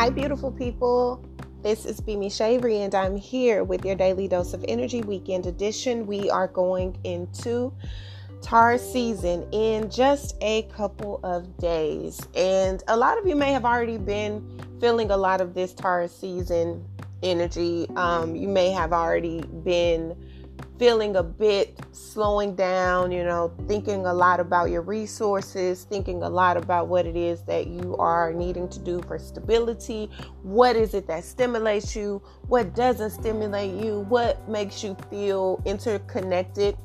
Hi, beautiful people. This is Bimi Shavery, and I'm here with your daily dose of energy weekend edition. We are going into Taurus season in just a couple of days, and a lot of you may have already been feeling a lot of this Taurus season energy. Um, you may have already been feeling a bit slowing down, you know, thinking a lot about your resources, thinking a lot about what it is that you are needing to do for stability. What is it that stimulates you? What doesn't stimulate you? What makes you feel interconnected?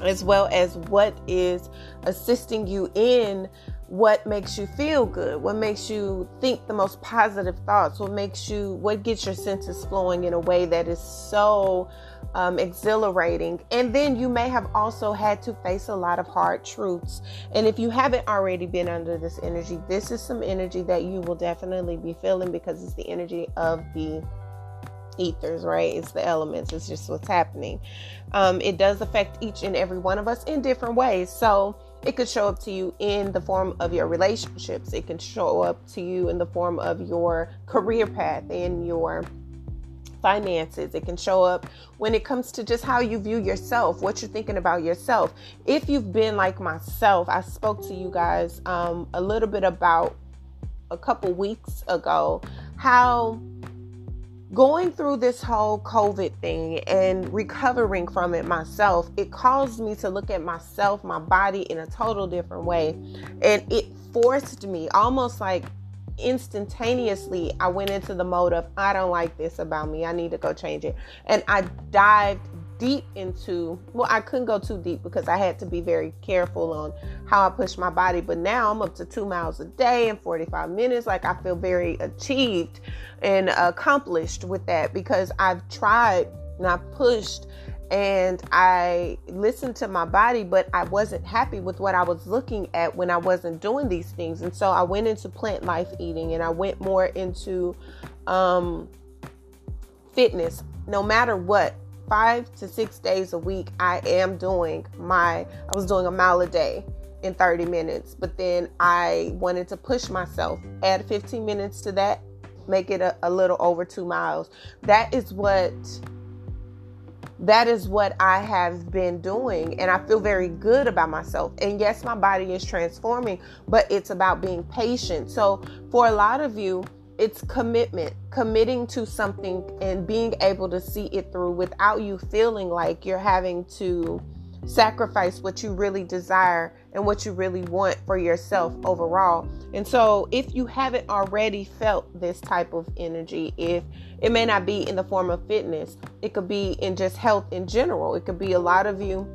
As well as what is assisting you in what makes you feel good, what makes you think the most positive thoughts, what makes you, what gets your senses flowing in a way that is so um, exhilarating. And then you may have also had to face a lot of hard truths. And if you haven't already been under this energy, this is some energy that you will definitely be feeling because it's the energy of the ethers, right? It's the elements, it's just what's happening. Um, it does affect each and every one of us in different ways. So, it could show up to you in the form of your relationships. It can show up to you in the form of your career path, in your finances. It can show up when it comes to just how you view yourself, what you're thinking about yourself. If you've been like myself, I spoke to you guys um, a little bit about a couple weeks ago how going through this whole COVID thing and recovering from it myself, it caused me to look at myself, my body in a total different way. And it forced me almost like instantaneously I went into the mode of I don't like this about me. I need to go change it. And I dived deep into well, I couldn't go too deep because I had to be very careful on how I push my body. But now I'm up to two miles a day in 45 minutes. Like I feel very achieved and accomplished with that because I've tried and I've pushed and I listened to my body, but I wasn't happy with what I was looking at when I wasn't doing these things. And so I went into plant life eating and I went more into um, fitness. No matter what, five to six days a week, I am doing my, I was doing a mile a day in 30 minutes, but then I wanted to push myself, add 15 minutes to that, make it a, a little over two miles. That is what that is what I have been doing, and I feel very good about myself. And yes, my body is transforming, but it's about being patient. So, for a lot of you, it's commitment, committing to something and being able to see it through without you feeling like you're having to sacrifice what you really desire and what you really want for yourself overall. And so, if you haven't already felt this type of energy, if it may not be in the form of fitness, it could be in just health in general, it could be a lot of you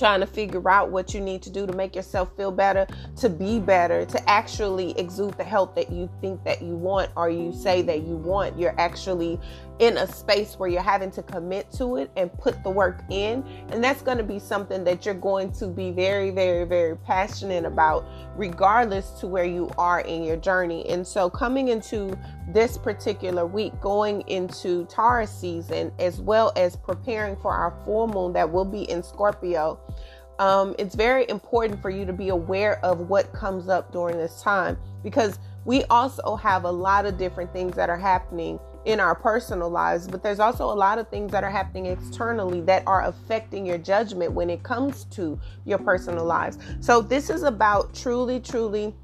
trying to figure out what you need to do to make yourself feel better, to be better, to actually exude the health that you think that you want or you say that you want. You're actually in a space where you're having to commit to it and put the work in. And that's going to be something that you're going to be very, very, very passionate about, regardless to where you are in your journey. And so, coming into this particular week, going into Taurus season, as well as preparing for our full moon that will be in Scorpio. Um, it's very important for you to be aware of what comes up during this time because we also have a lot of different things that are happening in our personal lives, but there's also a lot of things that are happening externally that are affecting your judgment when it comes to your personal lives. So, this is about truly, truly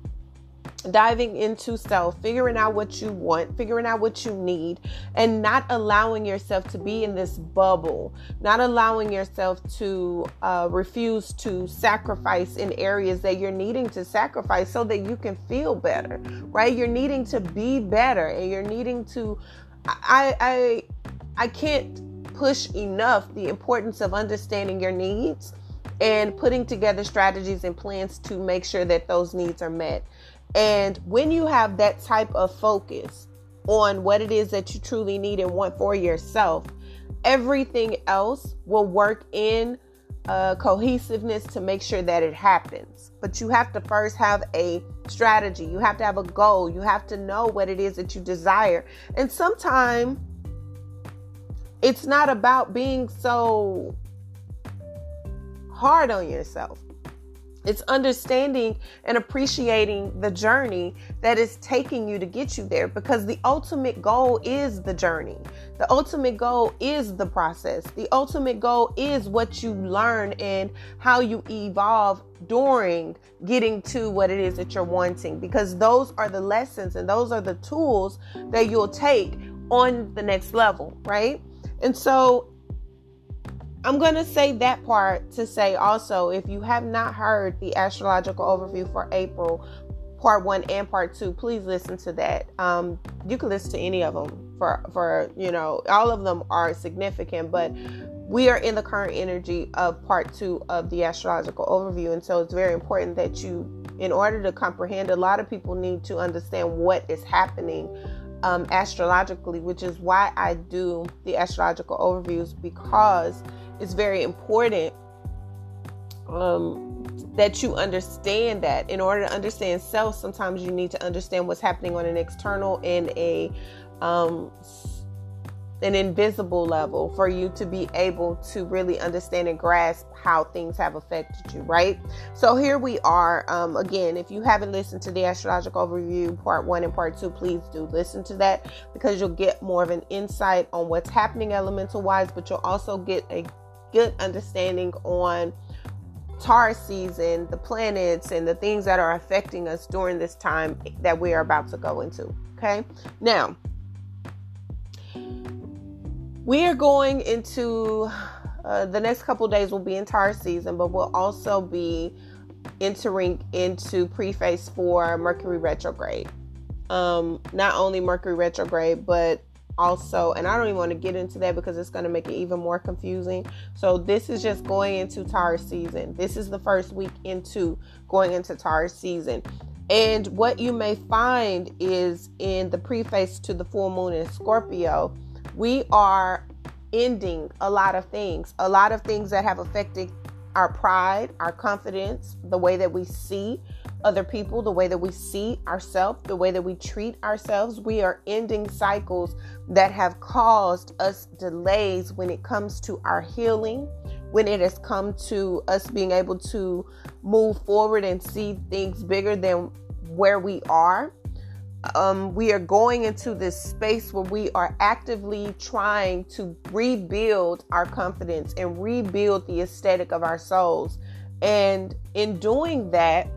diving into self, figuring out what you want, figuring out what you need, and not allowing yourself to be in this bubble, not allowing yourself to uh, refuse to sacrifice in areas that you're needing to sacrifice so that you can feel better, right? You're needing to be better and you're needing to. I, I, I can't push enough the importance of understanding your needs and putting together strategies and plans to make sure that those needs are met. And when you have that type of focus on what it is that you truly need and want for yourself, everything else will work in uh, cohesiveness to make sure that it happens. But you have to first have a strategy, you have to have a goal, you have to know what it is that you desire. And sometimes it's not about being so hard on yourself. It's understanding and appreciating the journey that is taking you to get you there because the ultimate goal is the journey. The ultimate goal is the process. The ultimate goal is what you learn and how you evolve during getting to what it is that you're wanting because those are the lessons and those are the tools that you'll take on the next level, right? And so I'm going to say that part to say also if you have not heard the astrological overview for April, part one and part two, please listen to that. Um, you can listen to any of them for, for, you know, all of them are significant, but we are in the current energy of part two of the astrological overview. And so it's very important that you, in order to comprehend, a lot of people need to understand what is happening um, astrologically, which is why I do the astrological overviews because it's very important um, that you understand that. In order to understand self, sometimes you need to understand what's happening on an external and a um, an invisible level for you to be able to really understand and grasp how things have affected you, right? So here we are. Um, again, if you haven't listened to the astrological overview part one and part two, please do listen to that because you'll get more of an insight on what's happening elemental wise, but you'll also get a good understanding on Taurus season, the planets, and the things that are affecting us during this time that we are about to go into. Okay, now we are going into uh, the next couple days. Will be in Taurus season, but we'll also be entering into preface for Mercury retrograde. Um, not only Mercury retrograde, but also and i don't even want to get into that because it's going to make it even more confusing. So this is just going into taurus season. This is the first week into going into taurus season. And what you may find is in the preface to the full moon in scorpio we are ending a lot of things a lot of things that have affected our pride our confidence the way that we see other people, the way that we see ourselves, the way that we treat ourselves. We are ending cycles that have caused us delays when it comes to our healing, when it has come to us being able to move forward and see things bigger than where we are. Um, we are going into this space where we are actively trying to rebuild our confidence and rebuild the aesthetic of our souls. And in doing that,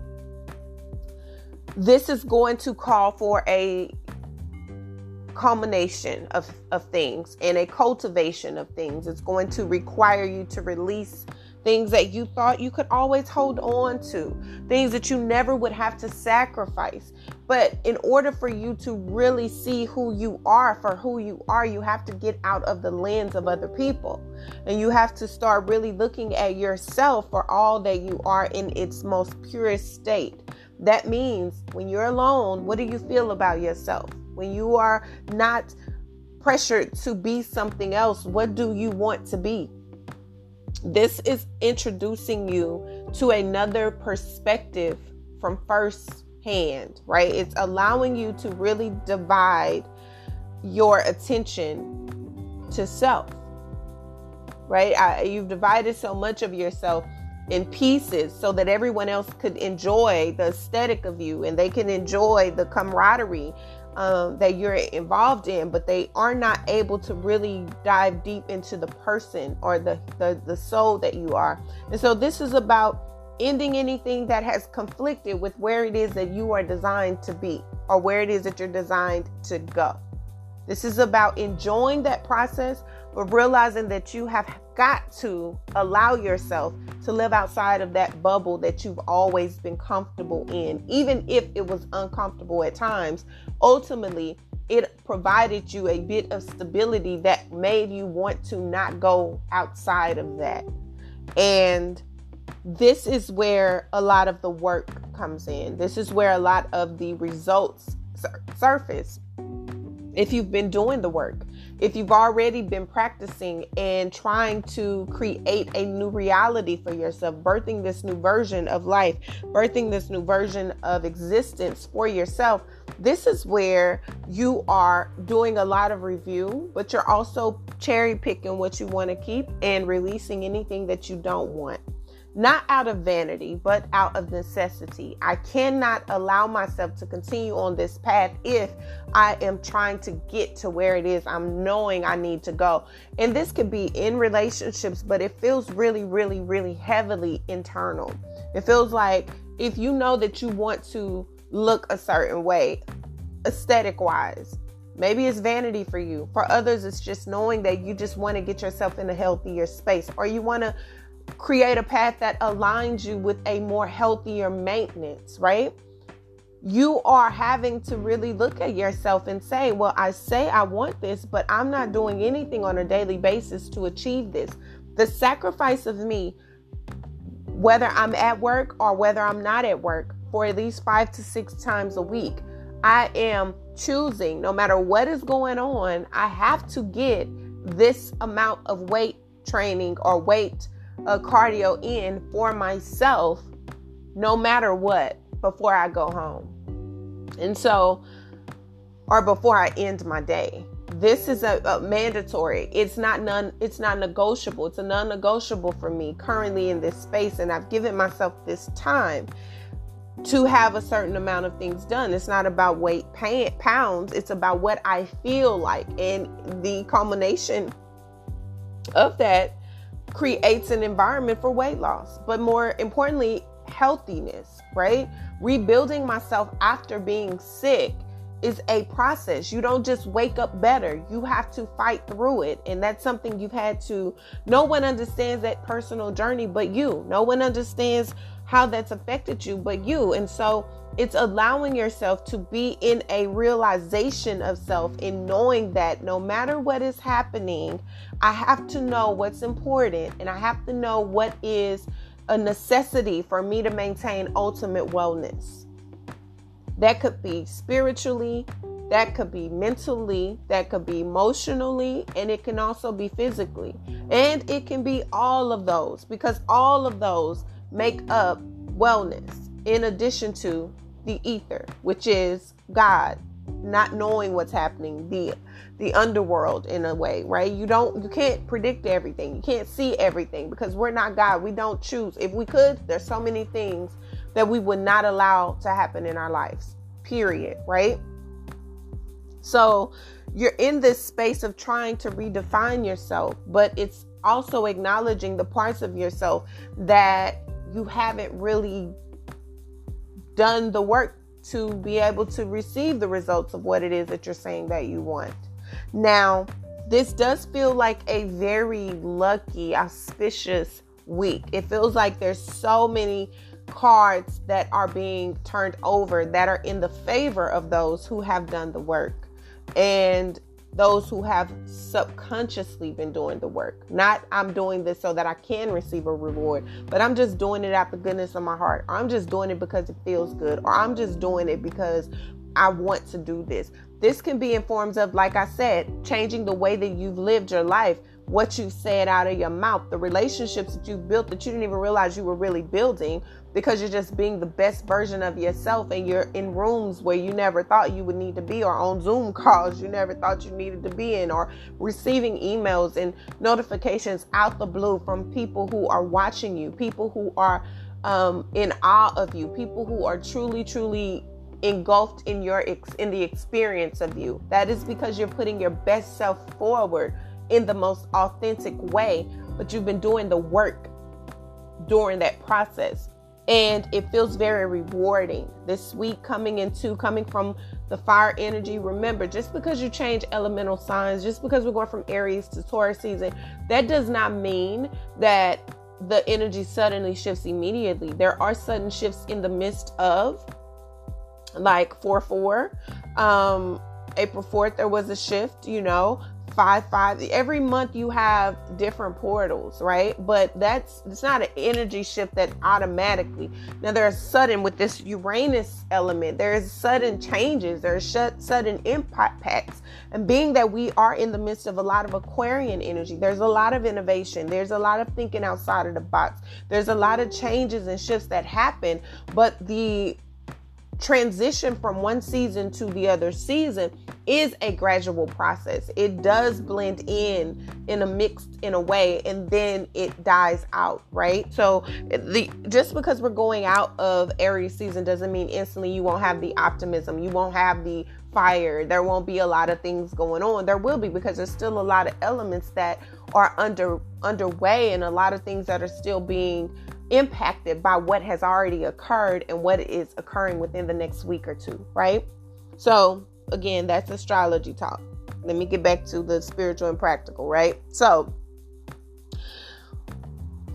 this is going to call for a culmination of, of things and a cultivation of things. It's going to require you to release things that you thought you could always hold on to, things that you never would have to sacrifice. But in order for you to really see who you are for who you are, you have to get out of the lens of other people. And you have to start really looking at yourself for all that you are in its most purest state. That means when you're alone, what do you feel about yourself? When you are not pressured to be something else, what do you want to be? This is introducing you to another perspective from first hand, right? It's allowing you to really divide your attention to self, right? I, you've divided so much of yourself in pieces so that everyone else could enjoy the aesthetic of you and they can enjoy the camaraderie um, that you're involved in, but they are not able to really dive deep into the person or the, the, the soul that you are. And so this is about ending anything that has conflicted with where it is that you are designed to be or where it is that you're designed to go. This is about enjoying that process, but realizing that you have got to allow yourself to live outside of that bubble that you've always been comfortable in, even if it was uncomfortable at times. Ultimately, it provided you a bit of stability that made you want to not go outside of that. And this is where a lot of the work comes in. This is where a lot of the results sur- surface if you've been doing the work, if you've already been practicing and trying to create a new reality for yourself, birthing this new version of life, birthing this new version of existence for yourself, this is where you are doing a lot of review, but you're also cherry picking what you want to keep and releasing anything that you don't want. Not out of vanity, but out of necessity. I cannot allow myself to continue on this path if I am trying to get to where it is I'm knowing I need to go. And this could be in relationships, but it feels really, really, really heavily internal. It feels like if you know that you want to look a certain way, aesthetic wise, Maybe it's vanity for you. For others, it's just knowing that you just want to get yourself in a healthier space or you want to create a path that aligns you with a more healthier maintenance, right? You are having to really look at yourself and say, Well, I say I want this, but I'm not doing anything on a daily basis to achieve this. The sacrifice of me, whether I'm at work or whether I'm not at work, for at least five to six times a week, I am choosing, no matter what is going on, I have to get this amount of weight training or weight a cardio in for myself no matter what before I go home. And so, or before I end my day. This is a, a, mandatory. It's not none. It's not negotiable. It's a non-negotiable for me currently in this space, and I've given myself this time to have a certain amount of things done. It's not about weight pounds. It's about what I feel like, and the culmination of that creates an environment for weight loss, but more importantly, healthiness, right? Rebuilding myself after being sick is a process. You don't just wake up better. You have to fight through it. And that's something you've had to, no one understands that personal journey but you. No one understands how that's affected you but you. And so it's allowing yourself to be in a realization of self in knowing that no matter what is happening, I have to know what's important and I have to know what is a necessity for me to maintain ultimate wellness. That could be spiritually, that could be mentally, that could be emotionally, and it can also be physically. And it can be all of those because all of those make up wellness in addition to the ether, which is God, not knowing what's happening, the the underworld in a way, right? You don't you can't predict everything. You can't see everything because we're not God. We don't choose. If we could, there's so many things that we would not allow to happen in our lives. Period, right? So, you're in this space of trying to redefine yourself, but it's also acknowledging the parts of yourself that you haven't really done the work to be able to receive the results of what it is that you're saying that you want. Now, this does feel like a very lucky, auspicious week. It feels like there's so many cards that are being turned over that are in the favor of those who have done the work. And those who have subconsciously been doing the work. Not I'm doing this so that I can receive a reward, but I'm just doing it out the goodness of my heart. I'm just doing it because it feels good, or I'm just doing it because I want to do this. This can be in forms of, like I said, changing the way that you've lived your life, what you said out of your mouth, the relationships that you've built that you didn't even realize you were really building because you're just being the best version of yourself and you're in rooms where you never thought you would need to be or on Zoom calls you never thought you needed to be in or receiving emails and notifications out the blue from people who are watching you, people who are um, in awe of you, people who are truly, truly engulfed in your ex- in the experience of you. That is because you're putting your best self forward in the most authentic way, but you've been doing the work during that process. And it feels very rewarding this week coming into coming from the fire energy. Remember, just because you change elemental signs, just because we're going from Aries to Taurus season, that does not mean that the energy suddenly shifts immediately. There are sudden shifts in the midst of like 4 4. Um, April 4th, there was a shift, you know, five five. Every month you have different portals right? But that's it's not an energy shift that automatically. Now there's sudden with this uranus element. There's sudden changes. There's sudden impacts. And being that we are in the midst of a lot of aquarian energy there's a lot of innovation. There's a lot of thinking outside of the box. There's a lot of changes and shifts that happen. But the transition from one season to the other season is a gradual process. It does blend in in a mixed in a way and then it dies out, right? So the just because we're going out of Aries season doesn't mean instantly you won't have the optimism, you won't have the fire, there won't be a lot of things going on. There will be because there's still a lot of elements that are under underway and a lot of things that are still being impacted by what has already occurred and what is occurring within the next week or two, right? So, again, that's astrology talk. Let me get back to the spiritual and practical, right? So,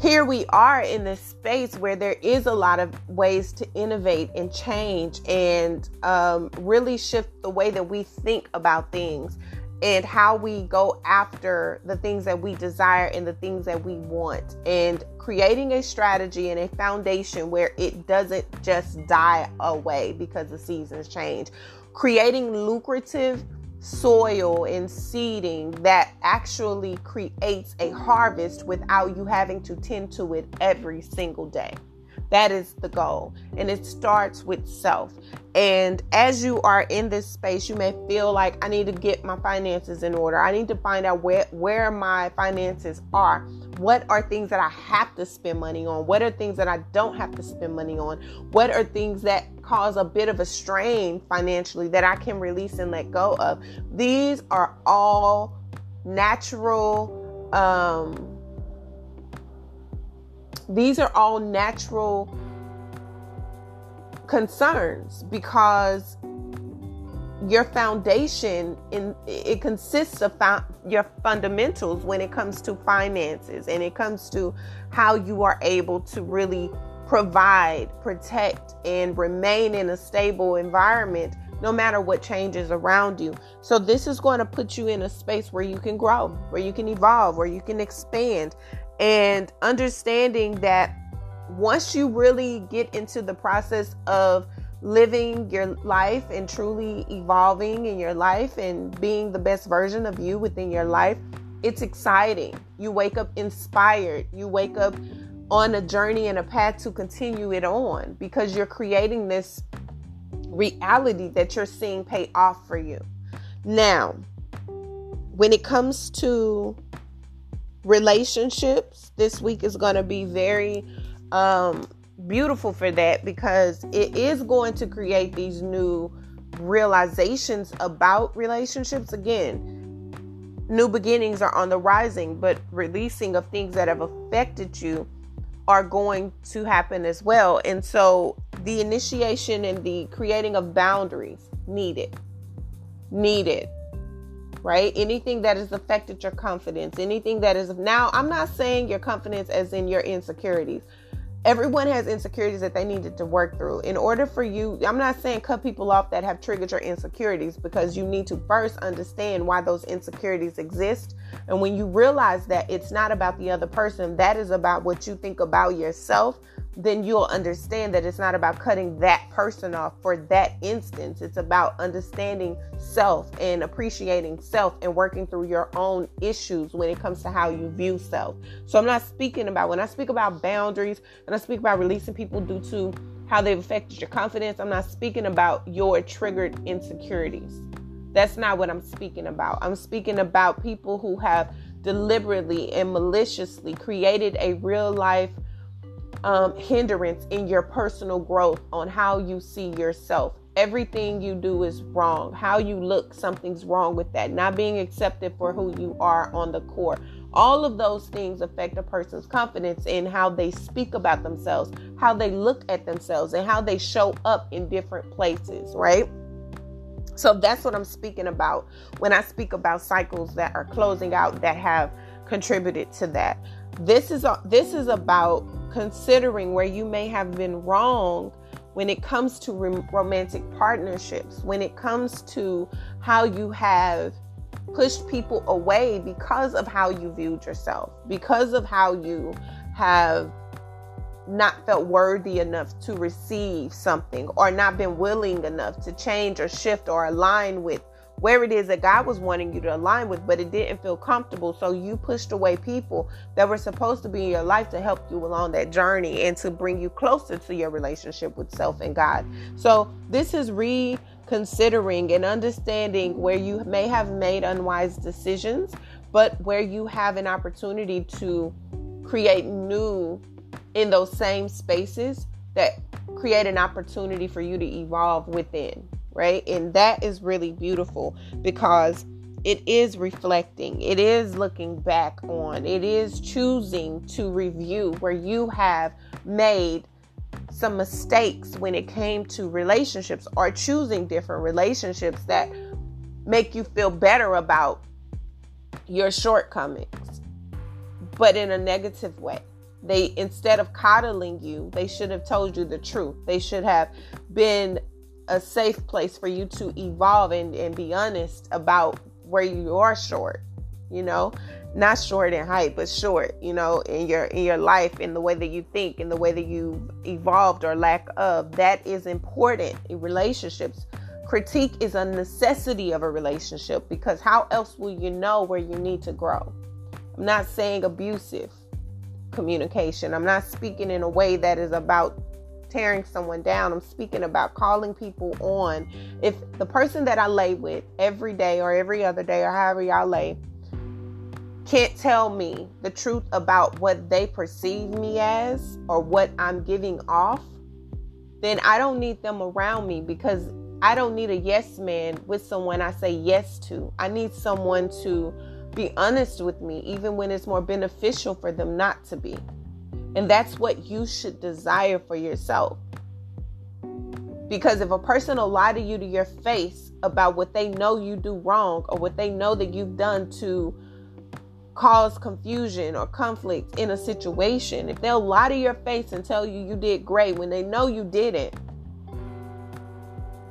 here we are in this space where there is a lot of ways to innovate and change and um, really shift the way that we think about things and how we go after the things that we desire and the things that we want. And creating a strategy and a foundation where it doesn't just die away because the seasons change. Creating lucrative soil and seeding that actually creates a harvest without you having to tend to it every single day that is the goal. And it starts with self. And as you are in this space, you may feel like I need to get my finances in order. I need to find out where, where my finances are. What are things that I have to spend money on? What are things that I don't have to spend money on? What are things that cause a bit of a strain financially that I can release and let go of? These are all natural um these are all natural concerns because your foundation in it consists of your fundamentals when it comes to finances and it comes to how you are able to really provide, protect and remain in a stable environment no matter what changes around you. So this is going to put you in a space where you can grow, where you can evolve, where you can expand and understanding that once you really get into the process of living your life and truly evolving in your life and being the best version of you within your life, it's exciting. You wake up inspired. You wake up on a journey and a path to continue it on because you're creating this reality that you're seeing pay off for you. Now, when it comes to relationships. This week is going to be very um, beautiful for that because it is going to create these new realizations about relationships. Again, new beginnings are on the rising, but releasing of things that have affected you are going to happen as well. And so the initiation and the creating of boundaries needed. Needed right? Anything that has affected your confidence, anything that is now, I'm not saying your confidence as in your insecurities. Everyone has insecurities that they needed to work through. In order for you, I'm not saying cut people off that have triggered your insecurities because you need to first understand why those insecurities exist. And when you realize that it's not about the other person, that is about what you think about yourself, then you'll understand that it's not about cutting that person off for that instance. It's about understanding self and appreciating self and working through your own issues when it comes to how you view self. So I'm not speaking about when I speak about boundaries and I speak about releasing people due to how they've affected your confidence, I'm not speaking about your triggered insecurities. That's not what I'm speaking about. I'm speaking about people who have deliberately and maliciously created a real life um, hindrance in your personal growth on how you see yourself. Everything you do is wrong. How you look, something's wrong with that. Not being accepted for who you are on the core. All of those things affect a person's confidence in how they speak about themselves, how they look at themselves, and how they show up in different places, right? So that's what I'm speaking about when I speak about cycles that are closing out that have contributed to that. This is a, this is about considering where you may have been wrong when it comes to romantic partnerships, when it comes to how you have pushed people away because of how you viewed yourself, because of how you have not felt worthy enough to receive something or not been willing enough to change or shift or align with where it is that God was wanting you to align with, but it didn't feel comfortable. So you pushed away people that were supposed to be in your life to help you along that journey and to bring you closer to your relationship with self and God. So this is reconsidering and understanding where you may have made unwise decisions, but where you have an opportunity to create new in those same spaces that create an opportunity for you to evolve within right? And that is really beautiful because it is reflecting, it is looking back on, it is choosing to review where you have made some mistakes when it came to relationships or choosing different relationships that make you feel better about your shortcomings, but in a negative way. They instead of coddling you, they should have told you the truth. They should have been a safe place for you to evolve and, and be honest about where you are short you know? Not short in height but short you know in your in your life in the way that you think in the way that you evolved or lack of. That is important in relationships. Critique is a necessity of a relationship because how else will you know where you need to grow? I'm not saying abusive communication. I'm not speaking in a way that is about tearing someone down. I'm speaking about calling people on. If the person that I lay with every day or every other day or however y'all lay can't tell me the truth about what they perceive me as or what I'm giving off, then I don't need them around me because I don't need a yes man with someone I say yes to. I need someone to be honest with me, even when it's more beneficial for them not to be. And that's what you should desire for yourself. Because if a person will lie to you to your face about what they know you do wrong or what they know that you've done to cause confusion or conflict in a situation, if they'll lie to your face and tell you you did great when they know you didn't,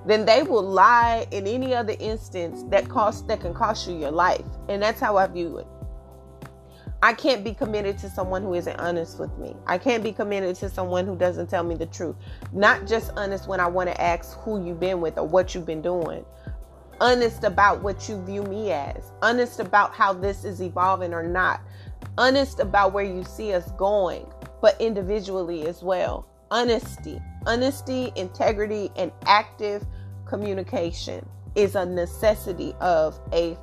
then they will lie in any other instance that cost that can cost you your life. And that's how I view it. I can't be committed to someone who isn't honest with me. I can't be committed to someone who doesn't tell me the truth. Not just honest when I want to ask who you've been with or what you've been doing. Honest about what you view me as. Honest about how this is evolving or not. Honest about where you see us going, but individually as well. Honesty. Honesty, integrity, and active communication is a necessity of a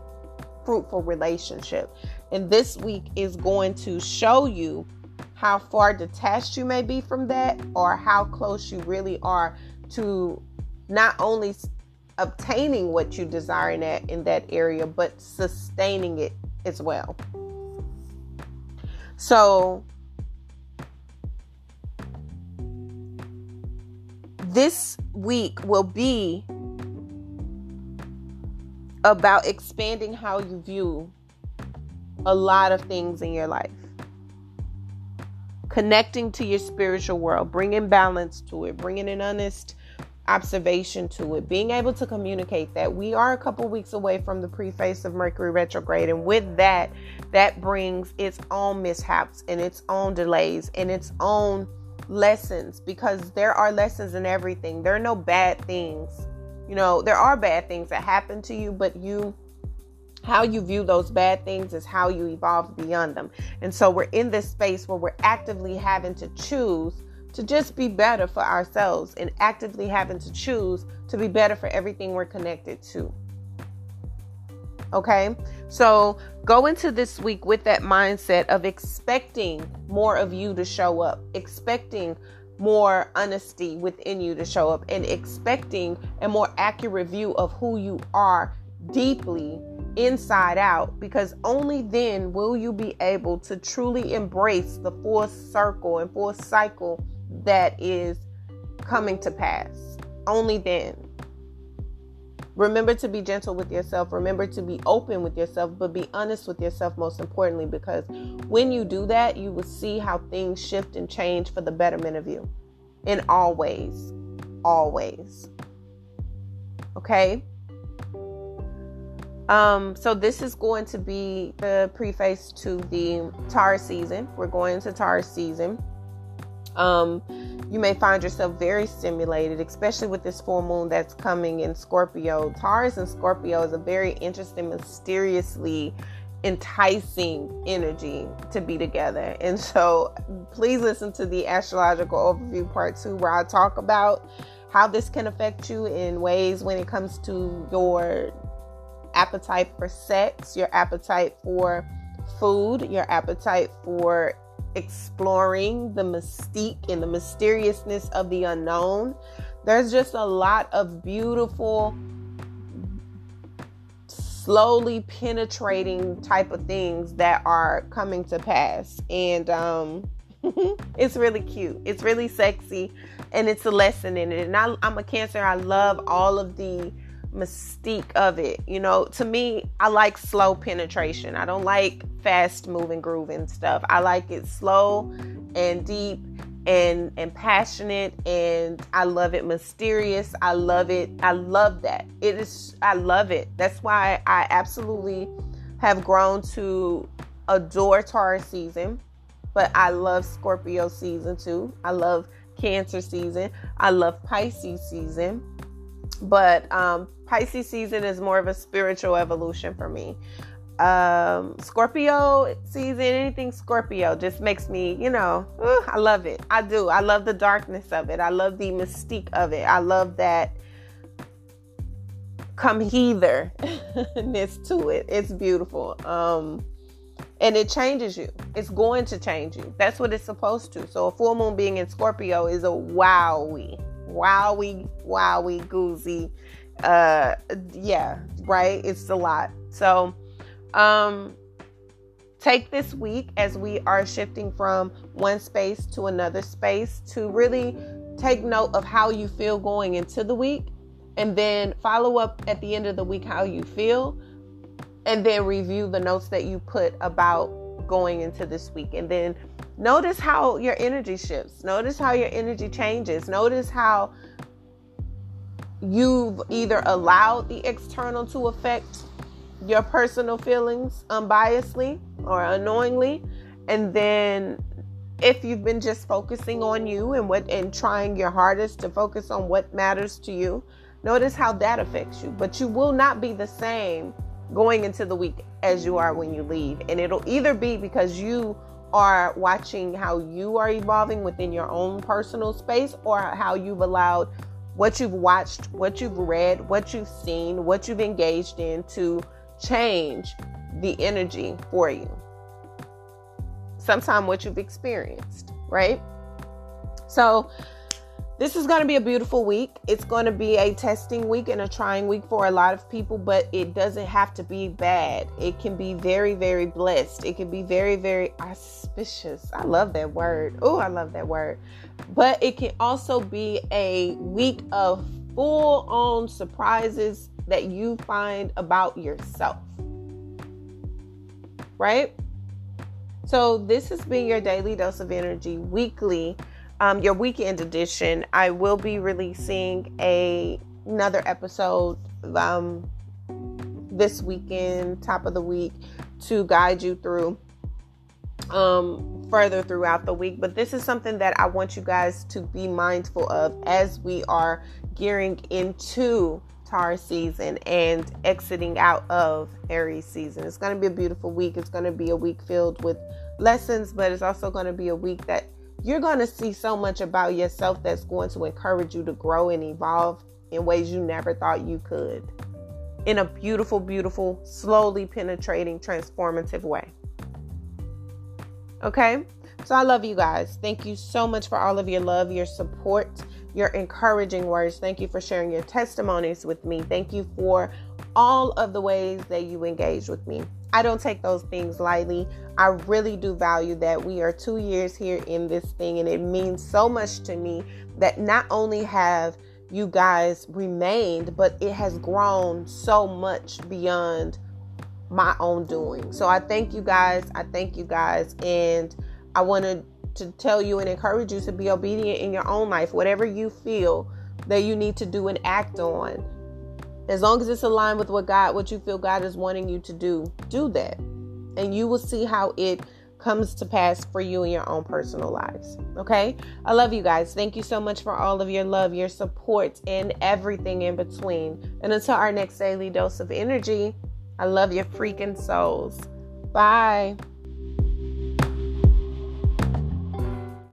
fruitful relationship. And this week is going to show you how far detached you may be from that or how close you really are to not only obtaining what you desire in that in that area but sustaining it as well. So this week will be about expanding how you view a lot of things in your life. Connecting to your spiritual world, bringing balance to it, bringing an honest observation to it, being able to communicate that we are a couple weeks away from the preface of Mercury retrograde. And with that, that brings its own mishaps and its own delays and its own lessons because there are lessons in everything. There are no bad things. You know, there are bad things that happen to you, but you how you view those bad things is how you evolve beyond them. And so we're in this space where we're actively having to choose to just be better for ourselves and actively having to choose to be better for everything we're connected to. Okay? So go into this week with that mindset of expecting more of you to show up, expecting more honesty within you to show up, and expecting a more accurate view of who you are deeply inside out because only then will you be able to truly embrace the full circle and full cycle that is coming to pass. Only then. Remember to be gentle with yourself. Remember to be open with yourself, but be honest with yourself most importantly because when you do that, you will see how things shift and change for the betterment of you in all ways. Always. Okay? Um, so this is going to be the preface to the Taurus season. We're going to Taurus season. Um, you may find yourself very stimulated, especially with this full moon that's coming in Scorpio. Taurus and Scorpio is a very interesting, mysteriously enticing energy to be together. And so please listen to the astrological overview part two, where I talk about how this can affect you in ways when it comes to your appetite for sex, your appetite for food, your appetite for exploring the mystique and the mysteriousness of the unknown. There's just a lot of beautiful slowly penetrating type of things that are coming to pass. And um, it's really cute. It's really sexy and it's a lesson in it. And I, I'm a cancer. I love all of the mystique of it. You know, to me, I like slow penetration. I don't like fast moving grooving stuff. I like it slow and deep and and passionate and I love it mysterious. I love it. I love that. It is I love it. That's why I absolutely have grown to adore Taurus season, but I love Scorpio season too. I love Cancer season. I love Pisces season. But um Pisces season is more of a spiritual evolution for me um, Scorpio season, anything Scorpio just makes me, you know, uh, I love it. I do. I love the darkness of it. I love the mystique of it. I love that come ness to it. It's beautiful. Um, and it changes you. It's going to change you. That's what it's supposed to. So a full moon being in Scorpio is a wowie, wowie, wowie, goozy. Uh, yeah, right. It's a lot. So um, take this week as we are shifting from one space to another space to really take note of how you feel going into the week and then follow up at the end of the week how you feel and then review the notes that you put about going into this week and then notice how your energy shifts. Notice how your energy changes. Notice how you've either allowed the external to affect your personal feelings unbiasedly or unknowingly and then if you've been just focusing on you and what and trying your hardest to focus on what matters to you notice how that affects you. But you will not be the same going into the week as you are when you leave. And it'll either be because you are watching how you are evolving within your own personal space or how you've allowed what you've watched what you've read what you've seen what you've engaged in to change the energy for you. Sometimes what you've experienced, right? So, this is going to be a beautiful week. It's going to be a testing week and a trying week for a lot of people, but it doesn't have to be bad. It can be very, very blessed. It can be very, very auspicious. I love that word. Oh, I love that word. But it can also be a week of full on surprises that you find about yourself. Right? So, this has been your daily dose of energy weekly, um, your weekend edition. I will be releasing a another episode um, this weekend, top of the week, to guide you through um, further throughout the week. But this is something that I want you guys to be mindful of as we are gearing into Taurus season and exiting out of Aries season. It's going to be a beautiful week. It's going to be a week filled with lessons, but it's also going to be a week that you're going to see so much about yourself that's going to encourage you to grow and evolve in ways you never thought you could. In a beautiful, beautiful, slowly penetrating, transformative way. Okay? So I love you guys. Thank you so much for all of your love, your support your encouraging words. Thank you for sharing your testimonies with me. Thank you for all of the ways that you engage with me. I don't take those things lightly. I really do value that we are two years here in this thing, and it means so much to me that not only have you guys remained, but it has grown so much beyond my own doing. So I thank you guys. I thank you guys. And I want to to tell you and encourage you to be obedient in your own life, whatever you feel that you need to do and act on. As long as it's aligned with what God, what you feel God is wanting you to do, do that. And you will see how it comes to pass for you in your own personal lives. Okay? I love you guys. Thank you so much for all of your love, your support, and everything in between. And until our next daily dose of energy, I love your freaking souls. Bye.